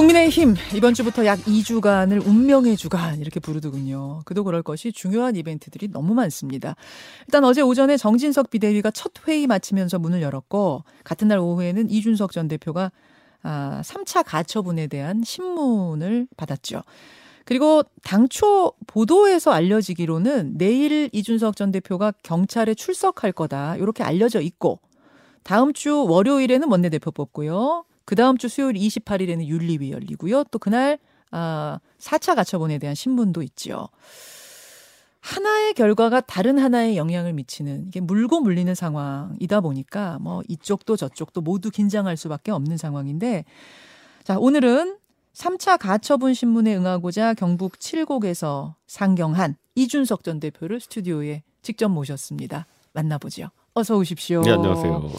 국민의힘 이번 주부터 약 2주간을 운명의 주간 이렇게 부르더군요. 그도 그럴 것이 중요한 이벤트들이 너무 많습니다. 일단 어제 오전에 정진석 비대위가 첫 회의 마치면서 문을 열었고 같은 날 오후에는 이준석 전 대표가 아, 3차 가처분에 대한 신문을 받았죠. 그리고 당초 보도에서 알려지기로는 내일 이준석 전 대표가 경찰에 출석할 거다. 이렇게 알려져 있고 다음 주 월요일에는 원내대표 뽑고요. 그 다음 주 수요일 28일에는 윤리위 열리고요. 또 그날 아, 4차 가처분에 대한 신문도 있죠. 하나의 결과가 다른 하나에 영향을 미치는 이게 물고 물리는 상황이다 보니까 뭐 이쪽도 저쪽도 모두 긴장할 수밖에 없는 상황인데 자, 오늘은 3차 가처분 신문에 응하고자 경북 칠곡에서 상경한 이준석 전 대표를 스튜디오에 직접 모셨습니다. 만나보죠. 어서 오십시오. 네, 안녕하세요.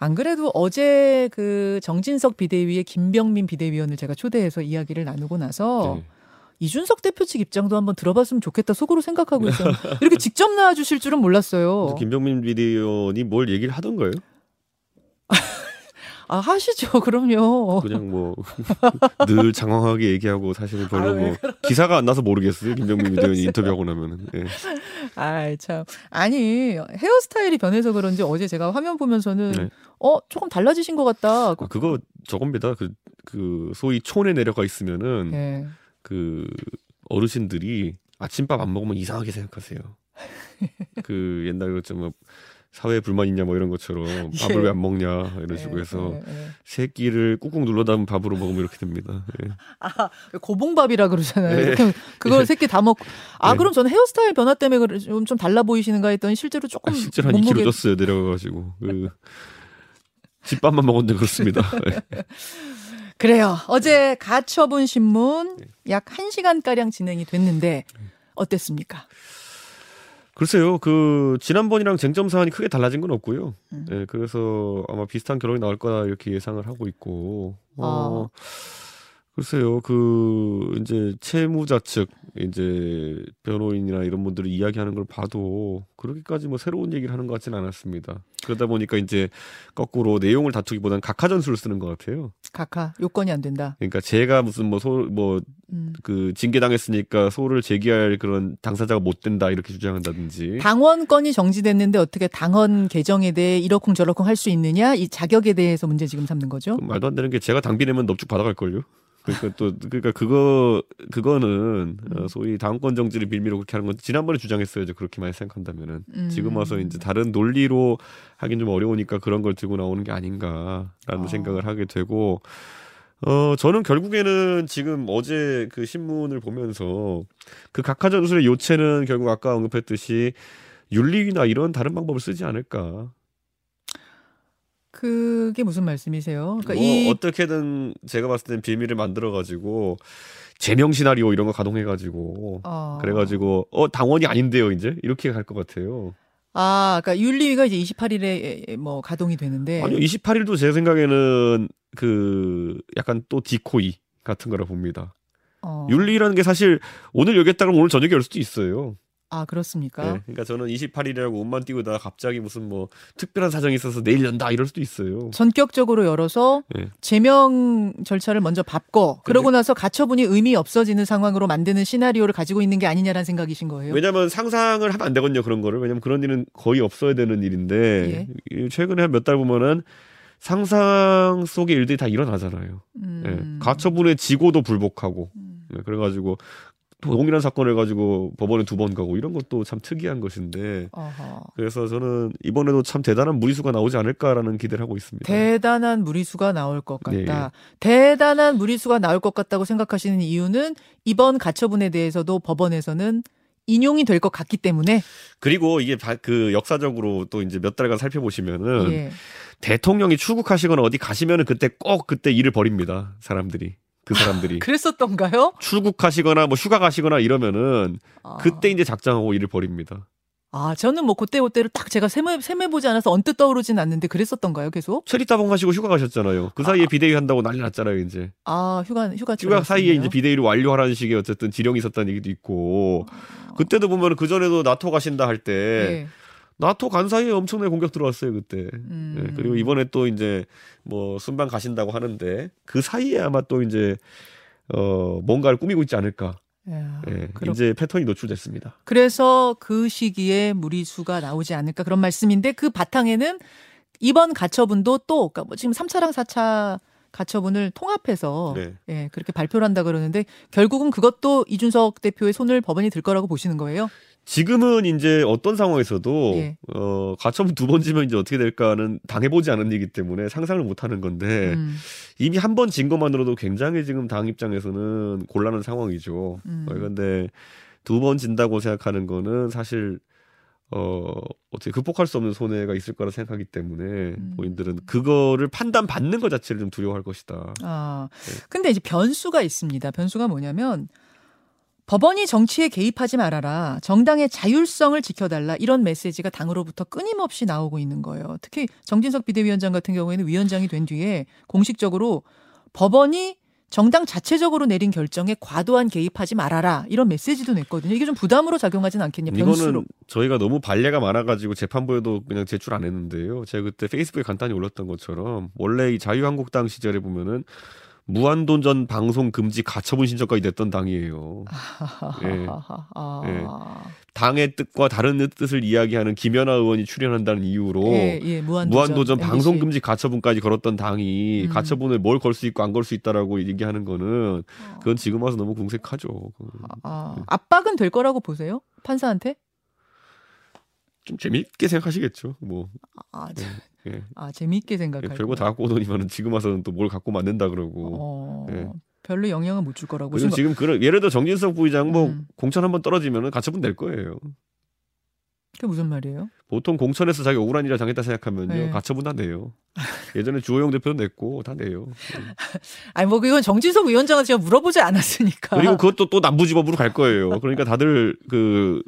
예. 안 그래도 어제 그 정진석 비대위의 김병민 비대위원을 제가 초대해서 이야기를 나누고 나서 네. 이준석 대표 측 입장도 한번 들어봤으면 좋겠다 속으로 생각하고 있어요. 이렇게 직접 나와주실 줄은 몰랐어요. 김병민 비대위원이 뭘 얘기를 하던가요? 아 하시죠, 그럼요. 그냥 뭐 늘 장황하게 얘기하고 사실은 별로 아, 왜뭐 기사가 안 나서 모르겠어요. 김병민 그러세요? 인터뷰하고 나면은. 예. 아이 참 아니 헤어스타일이 변해서 그런지 어제 제가 화면 보면서는 네. 어 조금 달라지신 것 같다. 아, 그거 저겁니다. 그, 그 소위 촌에 내려가 있으면은 예. 그 어르신들이 아침밥 안 먹으면 이상하게 생각하세요. 그 옛날에 그랬죠. 뭐 사회 불만 있냐 뭐 이런 것처럼 밥을 예. 왜안 먹냐 이런 식으로 예, 해서 예, 예. 새끼를 꾹꾹 눌러 담은 밥으로 먹으면 이렇게 됩니다. 예. 아, 고봉밥이라 그러잖아요. 네. 이렇게 그걸 새끼 다 먹고. 아, 네. 그럼 저는 헤어스타일 변화 때문에 좀, 좀 달라 보이시는가 했더니 실제로 조금 아, 실제로 한 2kg 몸무게 쪘어요 내려가가지고 그 집밥만 먹었는데 그렇습니다. 예. 그래요. 어제 가처분 신문 네. 약 1 시간 가량 진행이 됐는데 어땠습니까? 글쎄요, 그 지난번이랑 쟁점 사안이 크게 달라진 건 없고요. 음. 예, 그래서 아마 비슷한 결론이 나올 거다 이렇게 예상을 하고 있고. 어, 아. 글쎄요, 그 이제 채무자 측 이제 변호인이나 이런 분들이 이야기하는 걸 봐도 그렇게까지 뭐 새로운 얘기를 하는 것 같지는 않았습니다. 그러다 보니까 이제 거꾸로 내용을 다투기보다는 각하 전술을 쓰는 것 같아요. 각하 요건이 안 된다. 그러니까 제가 무슨 뭐소뭐 음. 그 징계당했으니까 소를 제기할 그런 당사자가 못 된다 이렇게 주장한다든지. 당원권이 정지됐는데 어떻게 당헌 개정에 대해 이러쿵 저러쿵 할 수 있느냐 이 자격에 대해서 문제 지금 삼는 거죠. 그 말도 안 되는 게 제가 당비 내면 넙죽 받아갈 걸요. 그러니까 또 그러니까 그거 그거는 어, 소위 당권 정지를 빌미로 그렇게 하는 건 지난번에 주장했어야죠. 그렇게 많이 생각한다면은 음. 지금 와서 이제 다른 논리로 하긴 좀 어려우니까 그런 걸 들고 나오는 게 아닌가라는 아. 생각을 하게 되고 어 저는 결국에는 지금 어제 그 신문을 보면서 그 각하 전술의 요체는 결국 아까 언급했듯이 윤리위나 이런 다른 방법을 쓰지 않을까. 그게 무슨 말씀이세요? 그러니까 뭐 이 어떻게든 제가 봤을 땐 빌미를 만들어 가지고 제명 시나리오 이런 거 가동해 가지고 어. 그래 가지고 어 당원이 아닌데요 이제 이렇게 갈 것 같아요. 아, 그러니까 윤리위가 이제 28일에 뭐 가동이 되는데 아니요 28일도 제 생각에는 그 약간 또 디코이 같은 거라 봅니다. 어. 윤리라는 게 사실 오늘 열겠다고 오늘 저녁에 열 수도 있어요. 아 그렇습니까? 네, 그러니까 저는 28일이라고 옷만 띄고 다가 갑자기 무슨 뭐 특별한 사정이 있어서 내일 연다 이럴 수도 있어요. 전격적으로 열어서 네. 제명 절차를 먼저 밟고 그러고 나서 가처분이 의미 없어지는 상황으로 만드는 시나리오를 가지고 있는 게 아니냐라는 생각이신 거예요. 왜냐하면 상상을 하면 안 되거든요 그런 거를 왜냐면 그런 일은 거의 없어야 되는 일인데 이 최근에 한 몇 달 보면은 상상 속의 일들이 다 일어나잖아요. 음. 예, 가처분의 지고도 불복하고 음. 예, 그래가지고 또 동일한 사건을 가지고 법원에 두 번 가고 이런 것도 참 특이한 것인데 어허. 그래서 저는 이번에도 참 대단한 무리수가 나오지 않을까라는 기대를 하고 있습니다. 대단한 무리수가 나올 것 네. 같다. 대단한 무리수가 나올 것 같다고 생각하시는 이유는 이번 가처분에 대해서도 법원에서는 인용이 될 것 같기 때문에 그리고 이게 바- 그 역사적으로 또 이제 몇 달간 살펴보시면은 예. 대통령이 출국하시거나 어디 가시면은 그때 꼭 그때 일을 벌입니다. 사람들이 그 사람들이 그랬었던가요? 출국하시거나 뭐 휴가 가시거나 이러면은 아. 그때 이제 작정하고 일을 벌입니다. 아, 저는 뭐 그때 그때를 딱 제가 세매 세매 보지 않아서 언뜻 떠오르진 않는데 그랬었던가요, 계속? 체리 따봉 하시고 휴가 가셨잖아요. 그 사이에 비대위 한다고 난리 났잖아요, 이제. 아, 휴가 휴가 휴가 사이에. 이제 비대위를 완료하라는 식의 어쨌든 지령이 있었다는 얘기도 있고 그때도 보면 그 전에도 나토 가신다 할때 예. 나토 간 사이에 엄청나게 공격 들어왔어요 그때. 음. 예, 그리고 이번에 또 이제 뭐 순방 가신다고 하는데 그 사이에 아마 또 이제 어 뭔가를 꾸미고 있지 않을까. 야, 예, 그렇- 이제 패턴이 노출됐습니다. 그래서 그 시기에 무리수가 나오지 않을까 그런 말씀인데 그 바탕에는 이번 가처분도 또 그러니까 뭐 지금 3차랑 4차 가처분을 통합해서 네. 예, 그렇게 발표를 한다 그러는데 결국은 그것도 이준석 대표의 손을 법원이 들 거라고 보시는 거예요? 지금은 이제 어떤 상황에서도 예. 어 가처분 두 번 지면 이제 어떻게 될까는 당해보지 않은 일이기 때문에 상상을 못 하는 건데 음, 이미 한 번 진 것만으로도 굉장히 지금 당 입장에서는 곤란한 상황이죠. 음. 어, 그런데 두 번 진다고 생각하는 거는 사실 어 어떻게 극복할 수 없는 손해가 있을 거라 생각하기 때문에 음. 본인들은 그거를 판단 받는 것 자체를 좀 두려워할 것이다. 아, 네. 근데 이제 변수가 있습니다. 변수가 뭐냐면 법원이 정치에 개입하지 말아라. 정당의 자율성을 지켜달라. 이런 메시지가 당으로부터 끊임없이 나오고 있는 거예요. 특히 정진석 비대위원장 같은 경우에는 위원장이 된 뒤에 공식적으로 법원이 정당 자체적으로 내린 결정에 과도한 개입하지 말아라. 이런 메시지도 냈거든요. 이게 좀 부담으로 작용하진 않겠냐. 변수로. 이거는 저희가 너무 반례가 많아가지고 재판부에도 그냥 제출 안 했는데요. 제가 그때 페이스북에 간단히 올렸던 것처럼 원래 이 자유한국당 시절에 보면은 무한도전 방송 금지 가처분 신청까지 냈던 당이에요. 예. 아, 예. 당의 뜻과 다른 뜻을 이야기하는 김연아 의원이 출연한다는 이유로 예, 예, 무한도전, 무한도전. 방송 금지 가처분까지 걸었던 당이 음. 가처분을 뭘 걸 수 있고 안 걸 수 있다라고 얘기하는 거는 그건 지금 와서 너무 궁색하죠. 아, 압박은 될 거라고 보세요? 판사한테? 좀 재밌게 생각하시겠죠. 뭐 아, 예, 예. 아 재미있게 생각할 별거 다 갖고 오더니만은 지금 와서는 또 뭘 갖고 만든다 그러고. 어, 예. 별로 영향을 못 줄 거라고 거. 지금 그런 예를 들어 정진석 부의장 뭐 음. 공천 한번 떨어지면은 가처분 낼 거예요. 그게 무슨 말이에요? 보통 공천에서 자기 억울한 일을 당했다 생각하면요 네. 가처분 다 내요. 예전에 주호영 대표도 냈고 다 내요. 예. 아니 뭐 이건 정진석 위원장은 제가 물어보지 않았으니까. 그리고 그것도 또 남부지법으로 갈 거예요. 그러니까 다들 그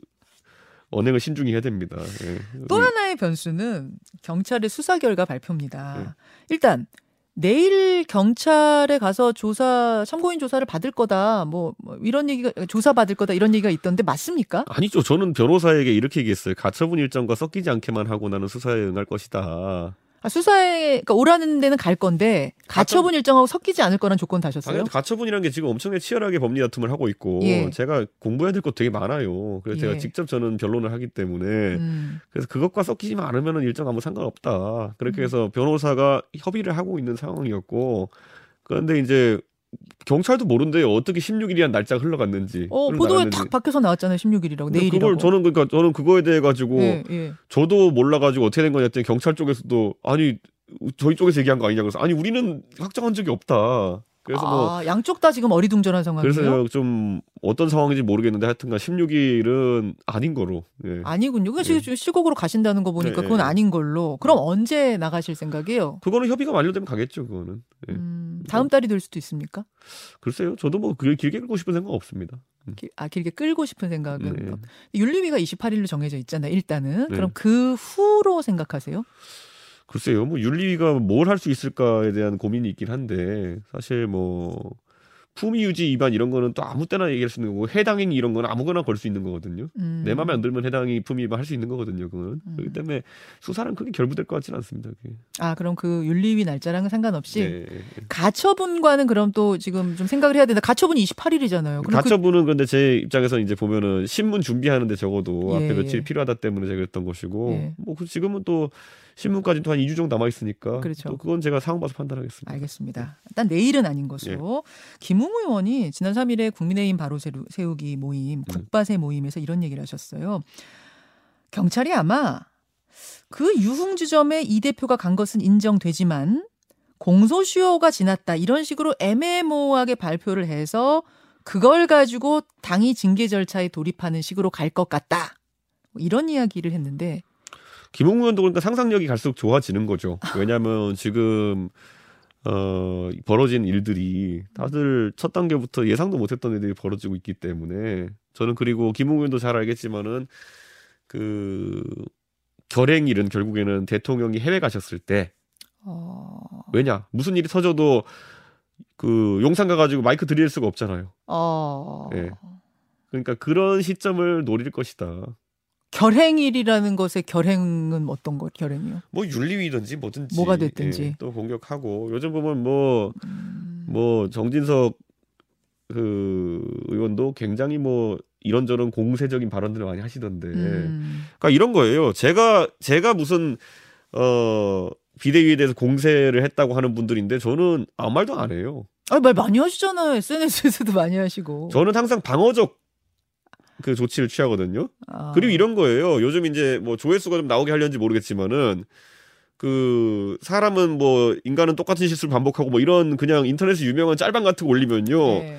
언행을 신중히 해야 됩니다. 예. 또 하나의 변수는 경찰의 수사 결과 발표입니다. 네. 일단 내일 경찰에 가서 조사 참고인 조사를 받을 거다. 뭐, 뭐 이런 얘기가 조사 받을 거다 이런 얘기가 있던데 맞습니까? 아니죠. 저는 변호사에게 이렇게 얘기했어요. 가처분 일정과 섞이지 않게만 하고 나는 수사에 응할 것이다. 아, 수사에 그러니까 오라는 데는 갈 건데 가처분 일정하고 섞이지 않을 거란 조건 다셨어요? 가처분이라는 게 지금 엄청나게 치열하게 법리 다툼을 하고 있고 예. 제가 공부해야 될 것 되게 많아요. 그래서 예. 제가 직접 저는 변론을 하기 때문에 음. 그래서 그것과 섞이지 않으면 일정 아무 상관없다. 그렇게 음. 해서 변호사가 협의를 하고 있는 상황이었고 그런데 이제 경찰도 모른대요. 어떻게 16일이란 날짜가 흘러갔는지. 어, 보도에. 탁 박혀서 나왔잖아요. 16일이라고. 근데 내일이라고. 그걸 저는 그러니까 저는 그거에 대해 가지고 예, 예. 저도 몰라 가지고 어떻게 된 거냐 했더니 경찰 쪽에서도 아니 저희 쪽에서 얘기한 거 아니냐 그래서 아니 우리는 확정한 적이 없다. 그래서 뭐 아, 양쪽 다 지금 어리둥절한 상황이에요. 그래서 좀 어떤 상황인지 모르겠는데 하여튼간 16일은 아닌 거로. 예. 아니군요. 그 예. 지금 시곡으로 가신다는 거 보니까 네, 그건 예. 아닌 걸로. 그럼 언제 나가실 생각이에요? 그거는 협의가 완료되면 가겠죠. 그거는. 예. 음, 다음 달이 될 수도 있습니까? 글쎄요. 저도 뭐 그- 길게 끌고 싶은 생각 없습니다. 길- 아 길게 끌고 싶은 생각은 네. 뭐. 윤리위가 28일로 정해져 있잖아요. 일단은 네. 그럼 그 후로 생각하세요? 글쎄요. 뭐 윤리위가 뭘 할 수 있을까에 대한 고민이 있긴 한데 사실 뭐 품위 유지 위반 이런 거는 또 아무 때나 얘기할 수 있는 거고 해당 행위 이런 거는 아무거나 걸 수 있는 거거든요. 음. 내 마음에 안 들면 해당이 품위 위반 할 수 있는 거거든요. 그건 음. 그렇기 때문에 수사는 크게 결부될 것 같지는 않습니다. 그게. 아 그럼 그 윤리위 날짜랑은 상관없이 네. 가처분과는 그럼 또 지금 좀 생각을 해야 된다. 가처분이 28일이잖아요. 그럼 가처분은 근데 제 입장에서 이제 보면은 신문 준비하는데 적어도 예, 앞에 며칠이 예. 필요하다 때문에 제가 그랬던 것이고 예. 뭐그 지금은 또 신문까지 또한 2주 정도 남아 있으니까 그렇죠. 또 그건 제가 상황 봐서 판단하겠습니다. 알겠습니다. 일단 내일은 아닌 것으로 김웅 의원이 지난 3일에 국민의힘 바로 세우- 세우기 모임 국바세 모임에서 이런 얘기를 하셨어요. 경찰이 아마 그 유흥주점에 이 대표가 간 것은 인정되지만 공소시효가 지났다 이런 식으로 애매모호하게 발표를 해서 그걸 가지고 당이 징계 절차에 돌입하는 식으로 갈 것 같다. 뭐 이런 이야기를 했는데 김홍 의원도 그러니까 상상력이 갈수록 좋아지는 거죠. 왜냐하면 지금 어 벌어진 일들이 다들 첫 단계부터 예상도 못했던 일들이 벌어지고 있기 때문에 저는 그리고 김홍 의원도 잘 알겠지만은 그 결행일은 결국에는 대통령이 해외 가셨을 때 어, 왜냐 무슨 일이 터져도 그 용산 가가지고 마이크 드릴 수가 없잖아요. 어, 예. 그러니까 그런 시점을 노릴 것이다. 결행일이라는 것의 결행은 어떤 거 결행이요? 뭐 윤리위든지 뭐든지 뭐가 됐든지. 예, 또 공격하고 요즘 보면 뭐 음. 뭐 정진석 그 의원도 굉장히 뭐 이런저런 공세적인 발언들을 많이 하시던데. 음. 그러니까 이런 거예요. 제가 제가 무슨 어 비대위에 대해서 공세를 했다고 하는 분들인데 저는 아무 말도 안 해요. 아, 말 많이 하시잖아요. SNS에서도 많이 하시고. 저는 항상 방어적 그 조치를 취하거든요. 아. 그리고 이런 거예요. 요즘 이제 뭐 조회수가 좀 나오게 하려는지 모르겠지만은 그 사람은 뭐 인간은 똑같은 실수를 반복하고 뭐 이런 그냥 인터넷에 유명한 짤방 같은 거 올리면요. 네.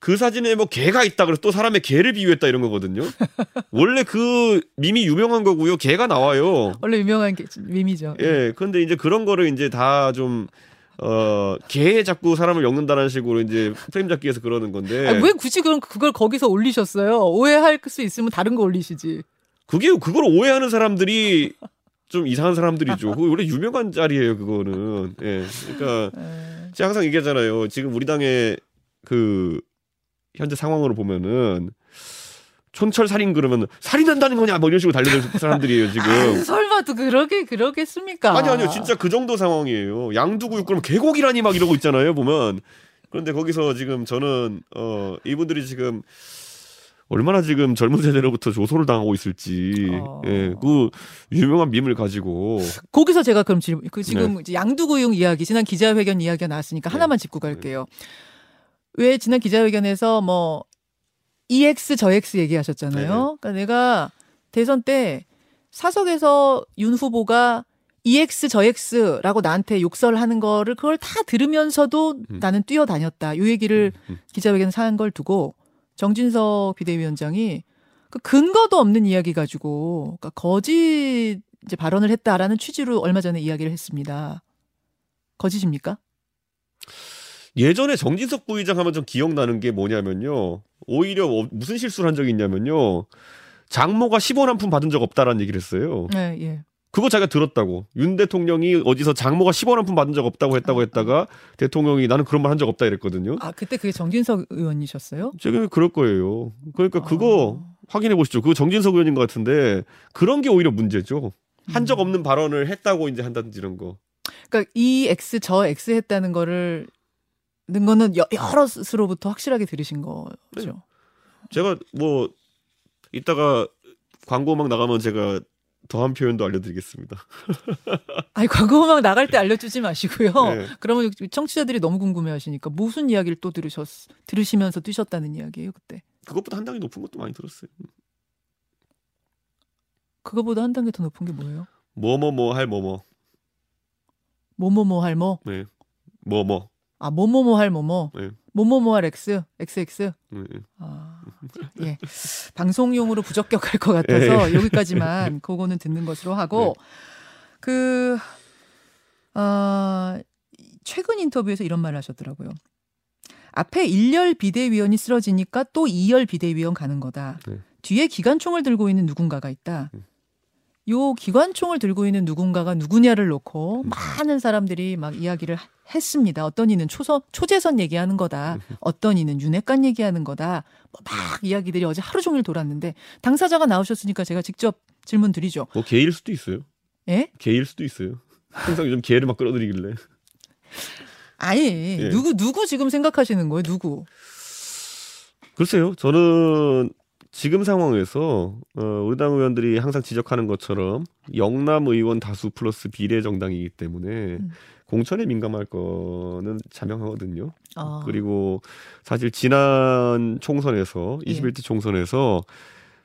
그 사진에 뭐 개가 있다 그래서 또 사람의 개를 비유했다 이런 거거든요. 원래 그 밈이 유명한 거고요. 개가 나와요. 원래 유명한 게 밈이죠. 예. 근데 이제 그런 거를 이제 다 좀 어, 개에 자꾸 사람을 엮는다는 식으로 이제 프레임 잡기 위해서 그러는 건데. 아니, 왜 굳이 그럼 그걸 거기서 올리셨어요? 오해할 수 있으면 다른 거 올리시지. 그게 그걸 오해하는 사람들이 좀 이상한 사람들이죠. 그거 원래 유명한 짤이에요, 그거는. 예. 그러니까 에. 제가 항상 얘기하잖아요. 지금 우리 당의 그 현재 상황으로 보면은 촌철 살인 그러면 살인한다는 거냐 뭐 이런 식으로 달려들 사람들이에요, 지금. 아, 설마 또 그렇게 그러겠습니까? 아니 아니요 진짜 그 정도 상황이에요 양두구육 그러면 계곡이라니 막 이러고 있잖아요 보면 그런데 거기서 지금 저는 어 이분들이 지금 얼마나 지금 젊은 세대로부터 조소를 당하고 있을지 어. 예 그 유명한 밈을 가지고 거기서 제가 그럼 질문, 그 네. 지금 이제 양두구용 이야기, 지난 기자회견 이야기가 나왔으니까 네. 하나만 짚고 갈게요. 왜 지난 기자회견에서 뭐 EX 저 X 얘기하셨잖아요. 네네. 그러니까 내가 대선 때 사석에서 윤 후보가 EX 저 X라고 나한테 욕설하는 거를 그걸 다 들으면서도 음. 나는 뛰어다녔다. 요 얘기를 음. 기자회견에서 한걸 두고 정진석 비대위원장이 그 근거도 없는 이야기 가지고 그러니까 거짓 이제 발언을 했다라는 취지로 얼마 전에 이야기를 했습니다. 거짓입니까? 예전에 정진석 부의장 하면 좀 기억나는 게 뭐냐면요 오히려 어- 무슨 실수를 한 적이 있냐면요 장모가 10원 한 푼 받은 적 없다라는 얘기를 했어요 네, 예. 그거 자기가 들었다고. 윤 대통령이 어디서 장모가 10원 한 푼 받은 적 없다고 했다고 했다가 대통령이 나는 그런 말 한 적 없다 이랬거든요. 아 그때 그게 정진석 의원이셨어요? 제가 그럴 거예요. 그러니까 그거 아. 확인해 보시죠. 그거 정진석 의원인 것 같은데 그런 게 오히려 문제죠. 한적 음. 없는 발언을 했다고 이제 한다든지 이런 거. 그러니까 이 X 저 X 했다는 거를 는 거는 여, 여러 스로부터 확실하게 들으신 거죠. 제가 뭐 이따가 광고 막 나가면 제가 더한 표현도 알려드리겠습니다. 아니 광고 음악 나갈 때 알려주지 마시고요. 네. 그러면 청취자들이 너무 궁금해하시니까 무슨 이야기를 또 들으셨 들으시면서 뛰셨다는 이야기예요 그때. 그것보다 한 단계 높은 것도 많이 들었어요. 그거보다 한 단계 더 높은 게 뭐예요? 뭐뭐뭐 할 뭐뭐. 뭐뭐뭐 할 뭐. 네. 뭐뭐. 아 뭐뭐뭐 할 뭐뭐. 네. 뭐뭐뭐 할 X XX. 네, 네. 아, 예. 방송용으로 부적격할 것 같아서 예. 여기까지만 그거는 듣는 것으로 하고 그 아, 최근 인터뷰에서 이런 말을 하셨더라고요. 앞에 1열 비대위원이 쓰러지니까 또 2열 비대위원 가는 거다. 네. 뒤에 기관총을 들고 있는 누군가가 있다. 음. 요 기관총을 들고 있는 누군가가 누구냐를 놓고 음. 많은 사람들이 막 이야기를 하- 했습니다. 어떤 이는 초선, 초재선 얘기하는 거다. 음. 어떤 이는 윤핵관 얘기하는 거다. 뭐막 이야기들이 어제 하루 종일 돌았는데 당사자가 나오셨으니까 제가 직접 질문 드리죠. 뭐 개일 수도 있어요. 예? 개일 수도 있어요. 항상 요즘 개를 막 끌어들이길래. 아니, 예. 누구, 누구 지금 생각하시는 거예요? 누구? 글쎄요. 저는 지금 상황에서 어, 우리 당 의원들이 항상 지적하는 것처럼 영남 의원 다수 플러스 비례 정당이기 때문에 음. 공천에 민감할 거는 자명하거든요. 아, 그리고 사실 지난 총선에서 예. 21대 총선에서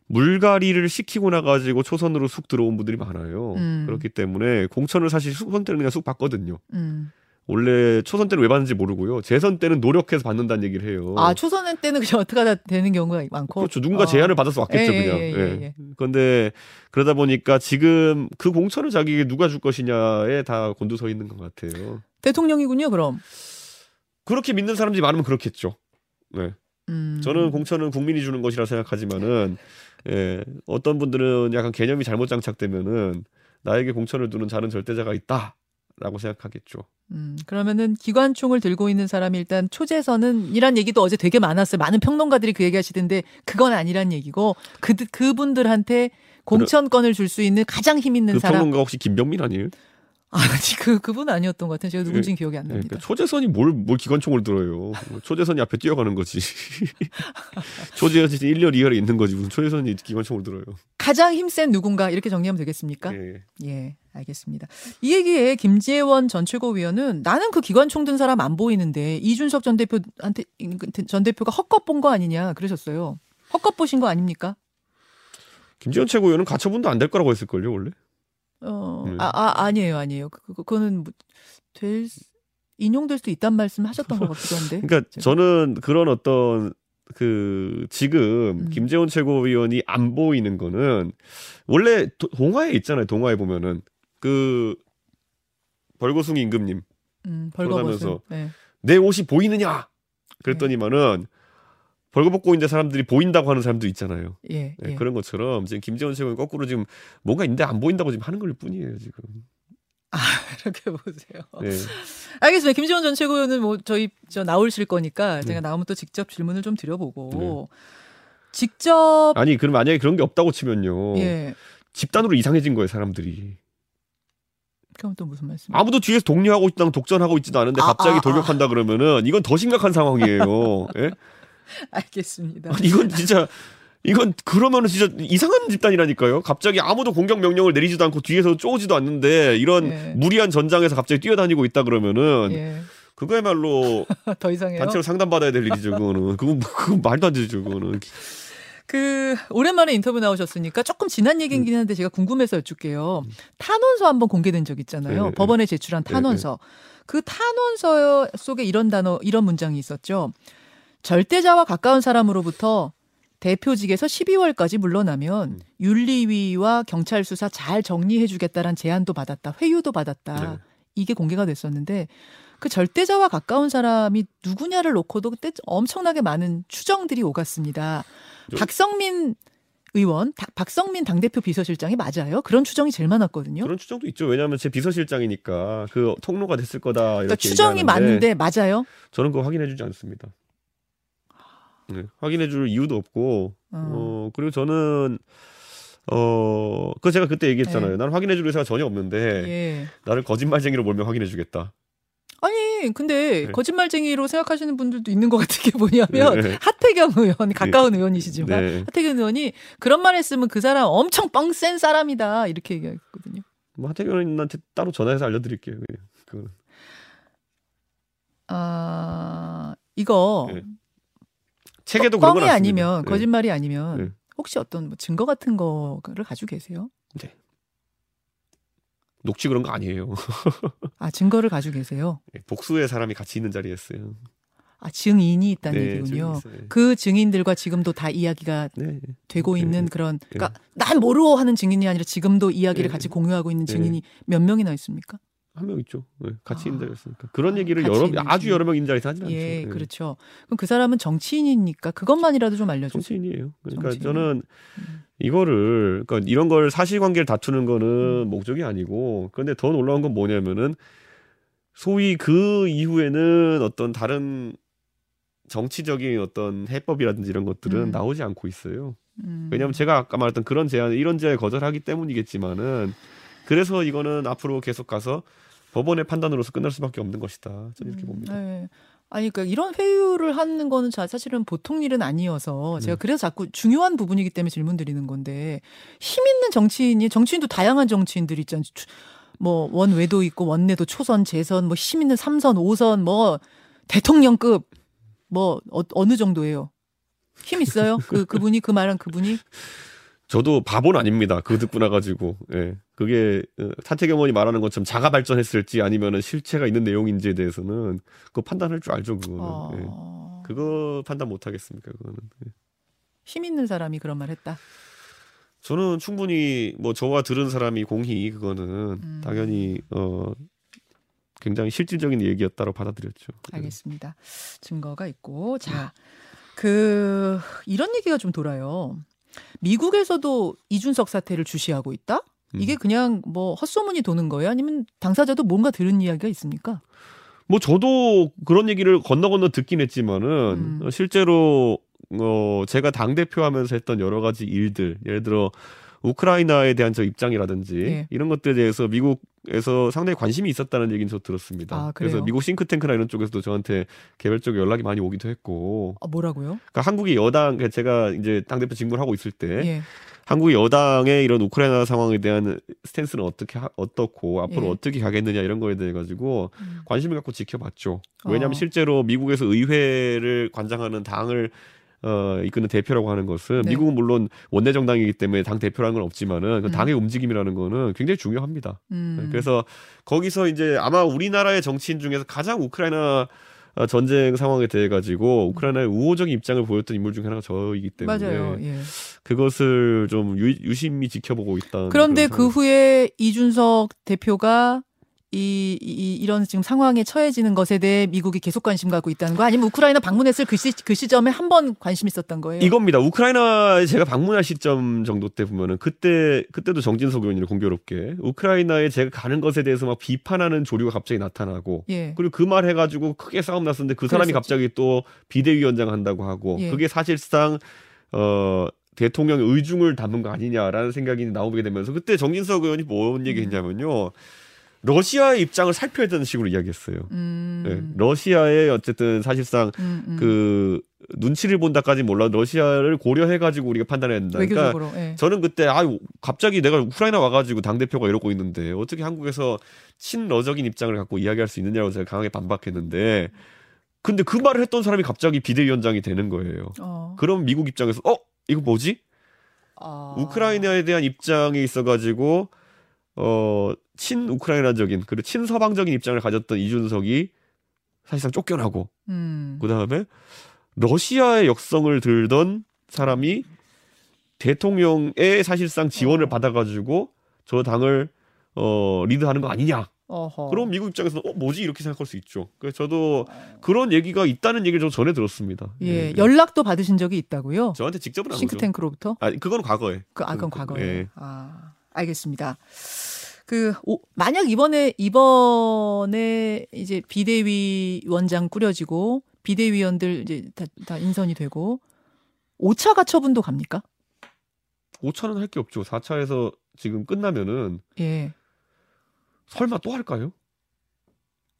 물갈이를 시키고 나가지고 초선으로 쑥 들어온 분들이 많아요. 음. 그렇기 때문에 공천을 사실 초선 때는 그냥 쑥 받거든요. 음. 원래 초선 때는 왜 받는지 모르고요. 재선 때는 노력해서 받는다는 얘기를 해요. 아, 초선은 때는 그냥 어떻게 하다 되는 경우가 많고. 그렇죠. 누군가 어. 제안을 받아서 왔겠죠, 예, 그냥. 예, 예, 예, 예. 그런데 그러다 보니까 지금 그 공천을 자기에게 누가 줄 것이냐에 다 곤두서 있는 것 같아요. 대통령이군요, 그럼. 그렇게 믿는 사람들이 많으면 그렇겠죠. 네. 음. 저는 공천은 국민이 주는 것이라 생각하지만은 예, 어떤 분들은 약간 개념이 잘못 장착되면은 나에게 공천을 두는 자는 절대자가 있다. 있다라고 생각하겠죠. 음, 그러면은 기관총을 들고 있는 사람이 일단 초재선은 이란 얘기도 어제 되게 많았어요. 많은 평론가들이 그 얘기 하시던데 그건 아니란 얘기고 그 그분들한테 공천권을 줄 수 있는 가장 힘 있는 그 사람. 평론가 혹시 김병민 아니에요? 아니 그 그분 아니었던 것 같아요. 제가 누군지 는 기억이 안 네, 납니다. 그러니까 초재선이 뭘, 뭘 기관총을 들어요. 초재선이 앞에 뛰어가는 거지. 초재선이 1열, 2열에 있는 거지. 무슨 초재선이 기관총을 들어요. 가장 힘센 누군가 이렇게 정리하면 되겠습니까? 예. 예, 알겠습니다. 이 얘기에 김재원 전 최고위원은 나는 그 기관 총 든 사람 안 보이는데 이준석 전 대표한테 전 대표가 헛것 본 거 아니냐 그러셨어요. 헛것 보신 거 아닙니까? 김지현 최고위원은 가처분도 안 될 거라고 했을걸요, 원래? 어, 네. 아, 아 아니에요, 아니에요. 그, 그- 그거는 뭐, 될 수- 인용될 수도 있단 말씀 하셨던 것 같기도 한데. 그러니까 제가- 저는 그런 어떤 그 지금 음. 김재원 최고위원이 안 보이는 거는 원래 도- 동화에 있잖아요. 동화에 보면은 그 벌거숭이 임금님 음, 벌거벗은. 돌아가면서 네. 내 옷이 보이느냐 그랬더니만은 벌거벗고 있는 사람들이 보인다고 하는 사람도 있잖아요. 예, 네, 예. 그런 것처럼 지금 김재원 최고위 거꾸로 지금 뭔가 있는데 안 보인다고 지금 하는 걸 뿐이에요 지금. 이렇게 보세요. 네. 알겠습니다. 김지원 전 최고위원은 뭐 저희 저 나오실 거니까 제가 네. 나오면 또 직접 질문을 좀 드려보고 직접 아니 그럼 만약에 그런 게 없다고 치면요. 예. 집단으로 이상해진 거예요 사람들이. 그럼 또 무슨 말씀? 아무도 뒤에서 독려하고 있다, 독전하고 있지도 않은데 아, 갑자기 아, 아. 돌격한다 그러면은 이건 더 심각한 상황이에요. 예? 알겠습니다. 아니, 이건 진짜 이건 그러면은 진짜 이상한 집단이라니까요. 갑자기 아무도 공격 명령을 내리지도 않고 뒤에서 쪼지도 않는데 이런 예. 무리한 전장에서 갑자기 뛰어다니고 있다 그러면은 예. 그거야말로 더 이상해요. 단체로 상담 받아야 될 일이죠. 그거는 그건 그건 말도 안 되죠. 그거는 그 오랜만에 인터뷰 나오셨으니까 조금 지난 얘기긴 한데 제가 궁금해서 여쭐게요. 탄원서 한번 공개된 적 있잖아요. 네, 법원에 제출한 탄원서. 그 탄원서 속에 이런 단어, 이런 문장이 있었죠. 절대자와 가까운 사람으로부터 대표직에서 12월까지 물러나면 음. 윤리위와 경찰 수사 잘 정리해 주겠다란 제안도 받았다, 회유도 받았다. 네. 이게 공개가 됐었는데 그 절대자와 가까운 사람이 누구냐를 놓고도 그때 엄청나게 많은 추정들이 오갔습니다. 저- 박성민 의원, 다- 박성민 당대표 비서실장이 맞아요? 그런 추정이 제일 많았거든요. 그런 추정도 있죠. 왜냐하면 제 비서실장이니까 그 통로가 됐을 거다 이렇게 그러니까 추정이 많은데 맞아요? 저는 그거 확인해주지 않습니다. 네, 확인해줄 이유도 없고 어. 어 그리고 저는 어, 그 제가 그때 얘기했잖아요. 네. 나는 확인해줄 의사가 전혀 없는데 예. 나를 거짓말쟁이로 몰면 확인해주겠다. 아니 근데 네. 거짓말쟁이로 생각하시는 분들도 있는 것 같은 게 뭐냐면 네. 하태경 의원 가까운 의원이시지만 네. 하태경 의원이 그런 말 했으면 그 사람 엄청 뻥 센 사람이다 이렇게 얘기했거든요. 뭐 하태경한테 따로 전화해서 알려드릴게요. 그냥. 그거는. 아 이거 네. 책에도 뻥이. 아니면 네. 거짓말이 아니면 네. 혹시 어떤 뭐 증거 같은 거를 가지고 계세요? 녹취 그런 거 아니에요. 아 증거를 가지고 계세요? 복수의 사람이 같이 있는 자리였어요. 아 증인이 있다는 네, 얘기군요. 그 증인들과 지금도 다 이야기가 네. 되고 네, 있는 네. 그런 그러니까 난 모르고 하는 증인이 아니라 지금도 이야기를 네. 같이 공유하고 있는 네. 증인이 몇 명이나 있습니까? 한 명 있죠. 네, 같이 아. 있는 자리였으니까. 그런 아, 얘기를 여러 있는 아주. 여러 명 있는 자리에서 하진 않죠. 예, 네. 그렇죠. 그럼 그 사람은 정치인이니까 그것만이라도 좀 알려주세요. 정치인이에요. 그러니까 정치인. 저는 음. 이거를 그러니까 이런 걸 사실관계를 다투는 거는 음. 목적이 아니고 그런데 더 놀라운 건 뭐냐면은 소위 그 이후에는 어떤 다른 정치적인 어떤 해법이라든지 이런 것들은 음. 나오지 않고 있어요. 음. 왜냐하면 제가 아까 말했던 그런 제안 이런 제안을 거절하기 때문이겠지만은 그래서 이거는 앞으로 계속 가서 법원의 판단으로서 끝날 수밖에 없는 것이다. 저는 이렇게 음, 봅니다. 네. 아니 그러니까 이런 회유를 하는 거는 자- 사실은 보통 일은 아니어서 제가 네. 그래서 자꾸 중요한 부분이기 때문에 질문 드리는 건데 힘 있는 정치인이 정치인도 다양한 정치인들이 있잖아요. 추- 뭐 원외도 있고 원내도 초선, 재선, 뭐 힘 있는 삼선, 오선, 뭐 대통령급 뭐 어, 어느 정도예요? 힘 있어요? 그 그분이 그 말한 그분이 저도 바보는 아닙니다. 그거 듣고 나가지고 예. 그게 어, 타태경 의원이 말하는 것처럼 자가 발전했을지 아니면은 실체가 있는 내용인지에 대해서는 그거 판단할 줄 알죠. 그거는 예. 어... 그거 판단 못 하겠습니까? 그거는 예. 힘 있는 사람이 그런 말 했다. 저는 충분히 뭐 저와 들은 사람이 공히 그거는 음. 당연히 어 굉장히 실질적인 얘기였다고 받아들였죠. 예. 알겠습니다. 증거가 있고 자. 그 이런 얘기가 좀 돌아요. 미국에서도 이준석 사태를 주시하고 있다? 음. 이게 그냥 뭐 헛소문이 도는 거예요? 아니면 당사자도 뭔가 들은 이야기가 있습니까? 뭐 저도 그런 얘기를 건너 건너 듣긴 했지만은 음. 어, 실제로 어 제가 당 대표하면서 했던 여러 가지 일들 예를 들어 우크라이나에 대한 저 입장이라든지 예. 이런 것들에 대해서 미국에서 상당히 관심이 있었다는 얘기는 저 들었습니다. 아? 그래서 미국 싱크탱크나 이런 쪽에서도 저한테 개별적으로 연락이 많이 오기도 했고 아, 뭐라고요? 그러니까 한국이 여당 그러니까 제가 이제 당 대표 직무를 하고 있을 때 예. 한국이 여당의 이런 우크라이나 상황에 대한 스탠스는 어떻게 하, 어떻고 앞으로 예. 어떻게 가겠느냐 이런 거에 대해 가지고 음. 관심을 갖고 지켜봤죠. 왜냐하면 어. 실제로 미국에서 의회를 관장하는 당을 어, 이끄는 대표라고 하는 것은 네. 미국은 물론 원내 정당이기 때문에 당 대표라는 건 없지만은 그 음. 당의 움직임이라는 거는 굉장히 중요합니다. 음. 그래서 거기서 이제 아마 우리나라의 정치인 중에서 가장 우크라이나 어, 전쟁 상황에 대해 가지고 우크라이나의 우호적인 입장을 보였던 인물 중에 하나가 저이기 때문에 맞아요. 예. 그것을 좀 유, 유심히 지켜보고 있다. 그런데 그 후에 이준석 대표가 이, 이 이런 지금 상황에 처해지는 것에 대해 미국이 계속 관심 갖고 있다는 거 아니면 우크라이나 방문했을 그, 시, 그 시점에 한 번 관심 있었던 거예요? 이겁니다. 우크라이나에 제가 방문할 시점 정도 때 보면은 그때 그때도 정진석 의원이 공교롭게 우크라이나에 제가 가는 것에 대해서 막 비판하는 조류가 갑자기 나타나고 예. 그리고 그 말 해가지고 크게 싸움 났었는데 그 사람이 그랬었죠. 갑자기 또 비대위원장 한다고 하고 예. 그게 사실상 어 대통령 의중을 담은 거 아니냐라는 생각이 나오게 되면서 그때 정진석 의원이 뭔 얘기했냐면요 러시아의 입장을 살펴야 되는 식으로 이야기했어요. 음. 네, 러시아의 어쨌든 사실상 음, 음. 그 눈치를 본다까지 몰라 도 러시아를 고려해가지고 우리가 판단해야 된다. 그러니까 외교적으로. 예. 저는 그때 아 갑자기 내가 우크라이나 와가지고 당 대표가 이러고 있는데 어떻게 한국에서 친러적인 입장을 갖고 이야기할 수 있느냐고 제가 강하게 반박했는데 근데 그 말을 했던 사람이 갑자기 비대위원장이 되는 거예요. 어. 그럼 미국 입장에서 어 이거 뭐지? 아. 우크라이나에 대한 입장에 있어가지고 어 친우크라이나적인 그리고 친서방적인 입장을 가졌던 이준석이 사실상 쫓겨나고 음. 그 다음에 러시아의 역성을 들던 사람이 대통령의 사실상 지원을 어. 받아가지고 저 당을 어 리드하는 거 아니냐? 어허. 그럼 미국 입장에서는 어 뭐지 이렇게 생각할 수 있죠. 그래서 저도 그런 얘기가 있다는 얘기를 좀 전에 들었습니다. 예, 네. 연락도 받으신 적이 있다고요? 저한테 직접은 안. 싱크탱크로부터? 아 그건 과거에. 그, 아, 그건 그, 과거에. 예. 아, 알겠습니다. 그, 오, 만약 이번에, 이번에 이제 비대위 원장 꾸려지고, 비대위원들 이제 다, 다 인선이 되고, 5차 가처분도 갑니까? 5차는 할 게 없죠. 4차에서 지금 끝나면은 예. 설마 또 할까요?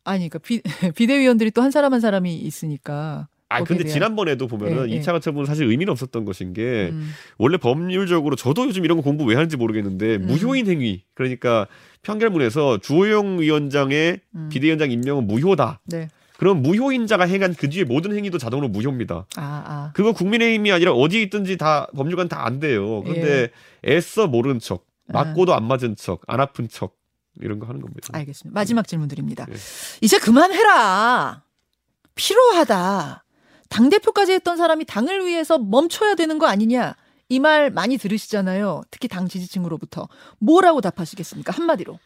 아니, 그러니까 비, 비대위원들이 또 한 사람 한 사람이 있으니까. 아 근데 대한- 지난번에도 보면은 예, 예. 2차 가처분은 사실 의미는 없었던 것인 게 음, 원래 법률적으로 저도 요즘 이런 거 공부 왜 하는지 모르겠는데 음. 무효인 행위 그러니까 판결문에서 주호영 위원장의 음. 비대위원장 임명은 무효다. 네. 그럼 무효인자가 행한 그 뒤에 모든 행위도 자동으로 무효입니다. 아, 아. 그거 국민의힘이 아니라 어디 있든지 다 법률관 다 안 돼요. 그런데 예. 애써 모른 척, 맞고도 안 맞은 척, 안 아픈 척 이런 거 하는 겁니다. 알겠습니다. 마지막 질문 드립니다. 예. 이제 그만해라. 필요하다. 당 대표까지 했던 사람이 당을 위해서 멈춰야 되는 거 아니냐. 이 말 많이 들으시잖아요. 특히 당 지지층으로부터. 뭐라고 답하시겠습니까? 한마디로.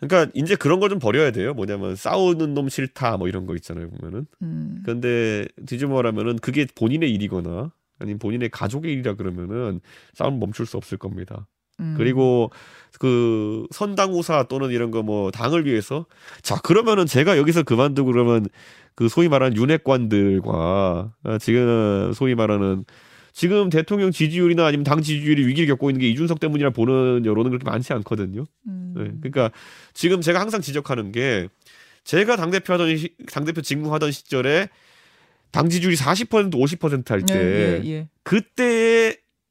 그러니까 이제 그런 걸 좀 버려야 돼요. 뭐냐면 싸우는 놈 싫다 뭐 이런 거 있잖아요. 보면은. 음, 근데 뒤집어 말하면은 그게 본인의 일이거나 아니면 본인의 가족의 일이라 그러면은 싸움 멈출 수 없을 겁니다. 음. 그리고 그 선당우사 또는 이런 거 뭐 당을 위해서 자 그러면은 제가 여기서 그만두고 그러면 그 소위 말하는 윤핵관들과 아, 지금 소위 말하는 지금 대통령 지지율이나 아니면 당 지지율이 위기를 겪고 있는 게 이준석 때문이라 보는 여론은 그렇게 많지 않거든요. 음. 네, 그러니까 지금 제가 항상 지적하는 게 제가 당 대표 하던 당 대표 직무하던 시절에 당 지지율이 40% 50%할 때 예, 예, 예. 그때의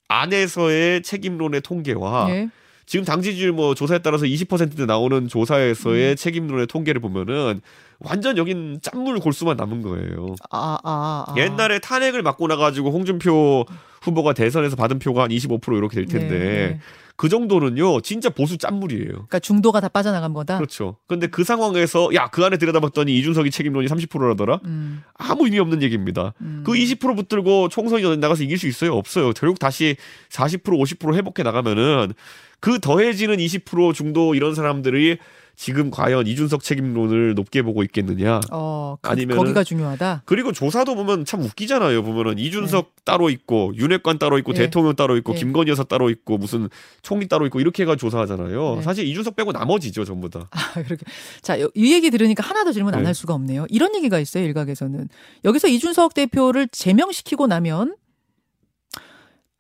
안에서의 책임론의 통계와 예. 지금 당 지지율 뭐 조사에 따라서 20%대 나오는 조사에서의 음. 책임론의 통계를 보면은 완전 여긴 짠물 골수만 남은 거예요. 아, 아, 아. 옛날에 탄핵을 맞고 나가지고 홍준표 후보가 대선에서 받은 표가 한 25% 이렇게 될 텐데 네, 네. 그 정도는요 진짜 보수 짠물이에요. 그러니까 중도가 다 빠져나간 거다. 그렇죠. 근데 그 상황에서 야 그 안에 들여다봤더니 이준석이 책임론이 30%라더라. 음, 아무 의미 없는 얘기입니다. 음. 그20% 붙들고 총선이 나가서 이길 수 있어요? 없어요. 결국 다시 40% 50% 회복해 나가면은 그 더해지는 20% 중도 이런 사람들이 지금 과연 이준석 책임론을 높게 보고 있겠느냐. 어, 그, 아니면은- 거기가 중요하다. 그리고 조사도 보면 참 웃기잖아요. 보면은 이준석 따로 있고 윤핵관 따로 있고 네. 대통령 따로 있고 네. 김건희 여사 따로 있고 무슨 총리 따로 있고 이렇게 해가 조사하잖아요. 네. 사실 이준석 빼고 나머지죠 전부 다. 아, 그렇게. 자, 요- 이 얘기 들으니까 하나 더 질문 안 네. 할 수가 없네요. 이런 얘기가 있어요, 일각에서는. 여기서 이준석 대표를 제명시키고 나면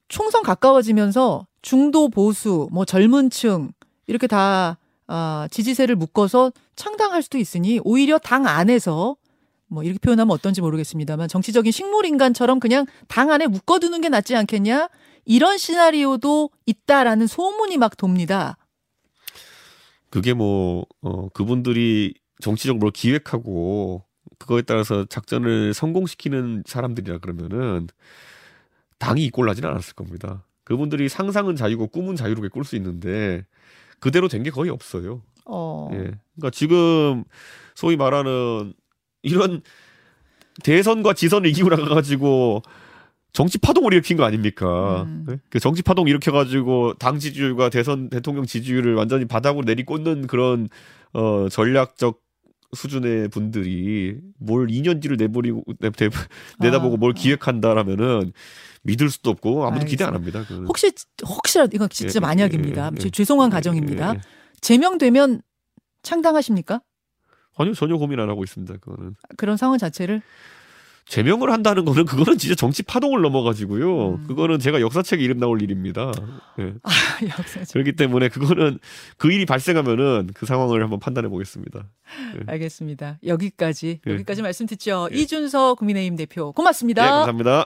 총선 가까워지면서 중도 보수, 뭐 젊은 층, 이렇게 다, 아, 지지세를 묶어서 창당할 수도 있으니 오히려 당 안에서 뭐 이렇게 표현하면 어떤지 모르겠습니다만 정치적인 식물 인간처럼 그냥 당 안에 묶어두는 게 낫지 않겠냐? 이런 시나리오도 있다라는 소문이 막 돕니다. 그게 뭐 어, 그분들이 정치적 뭘 기획하고 그거에 따라서 작전을 성공시키는 사람들이라 그러면은 당이 이꼴 나지는 않았을 겁니다. 그분들이 상상은 자유고 꿈은 자유롭게 꿀 수 있는데 그대로 된 게 거의 없어요. 어. 예. 그러니까 지금 소위 말하는 이런 대선과 지선을 이기고 나가가지고 정치 파동을 일으킨 거 아닙니까? 음. 예? 그 정치 파동 일으켜가지고 당 지지율과 대선 대통령 지지율을 완전히 바닥으로 내리꽂는 그런 어 전략적 수준의 분들이 뭘 2년 뒤를 내버리고 내, 내, 내다보고 뭘 아. 기획한다라면은 믿을 수도 없고 아무도 기대 안 알겠습니다. 합니다. 그거는. 혹시 혹시라도 이건 진짜 예, 만약입니다. 예, 예, 제 예. 죄송한 예, 가정입니다. 예, 예. 제명되면 창당하십니까? 아니요 전혀 고민 안 하고 있습니다. 그거는. 그런 상황 자체를 제명을 한다는 거는 그거는 진짜 정치 파동을 넘어가지고요. 음. 그거는 제가 역사책에 이름 나올 일입니다. 예. 아, 역사 그렇기 때문에 그거는 그 일이 발생하면은 그 상황을 한번 판단해 보겠습니다. 알겠습니다. 여기까지 예. 여기까지 말씀 듣죠. 예. 이준석 국민의힘 대표 고맙습니다. 예, 감사합니다.